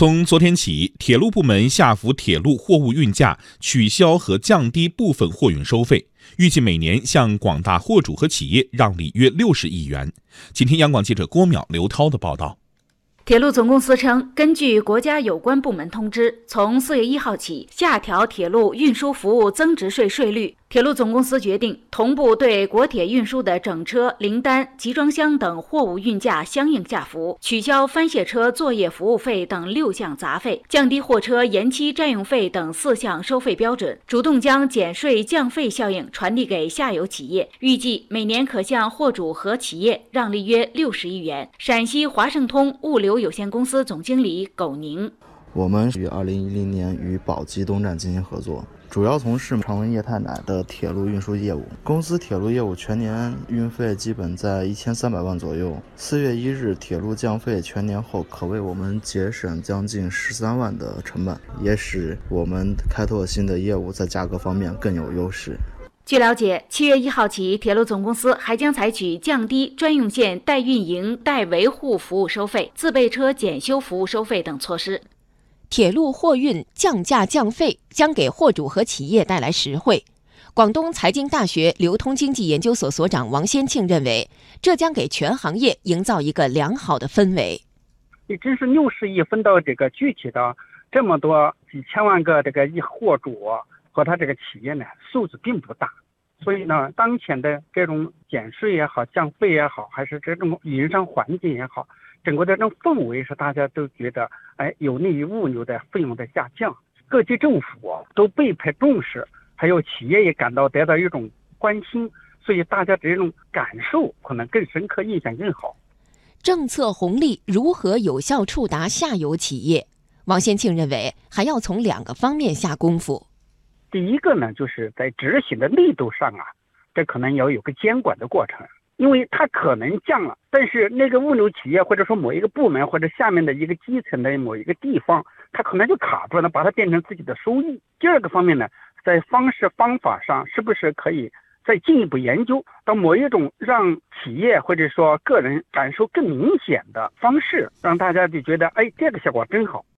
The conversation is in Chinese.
从昨天起，铁路部门下浮铁路货物运价取消和降低部分货运收费，预计每年向广大货主和企业让利约六十亿元。请听央广记者郭淼、刘涛的报道。铁路总公司称，根据国家有关部门通知，从四月一号起下调铁路运输服务增值税税率。铁路总公司决定同步对国铁运输的整车、零单、集装箱等货物运价相应下浮，取消翻卸车作业服务费等六项杂费，降低货车延期占用费等四项收费标准，主动将减税降费效应传递给下游企业，预计每年可向货主和企业让利约六十亿元。陕西华盛通物流有限公司总经理苟宁。我们于二零一零年与宝鸡东站进行合作，主要从事常温液态奶的铁路运输业务。公司铁路业务全年运费基本在一千三百万左右。四月一日铁路降费全年后，可为我们节省将近十三万的成本，也使我们开拓新的业务在价格方面更有优势。据了解，七月一号起，铁路总公司还将采取降低专用线代运营、代维护服务收费、自备车检修服务收费等措施。铁路货运降价降费将给货主和企业带来实惠。广东财经大学流通经济研究所所长王先庆认为，这将给全行业营造一个良好的氛围。你真是六十亿分到这个具体的这么多几千万个这个一货主和他这个企业呢，数字并不大。所以呢，当前的这种减税也好、降费也好，还是这种营商环境也好。整个的这种氛围是大家都觉得，哎，有利于物流的费用的下降，各级政府都倍派重视，还有企业也感到得到一种关心，所以大家这种感受可能更深刻，印象更好。政策红利如何有效触达下游企业？王先庆认为，还要从两个方面下功夫。第一个呢，就是在执行的力度上啊，这可能要有个监管的过程。因为它可能降了，但是那个物流企业或者说某一个部门或者下面的一个基层的某一个地方，它可能就卡住了，把它变成自己的收益。第二个方面呢，在方式方法上是不是可以再进一步研究到某一种让企业或者说个人感受更明显的方式，让大家就觉得哎，这个效果真好。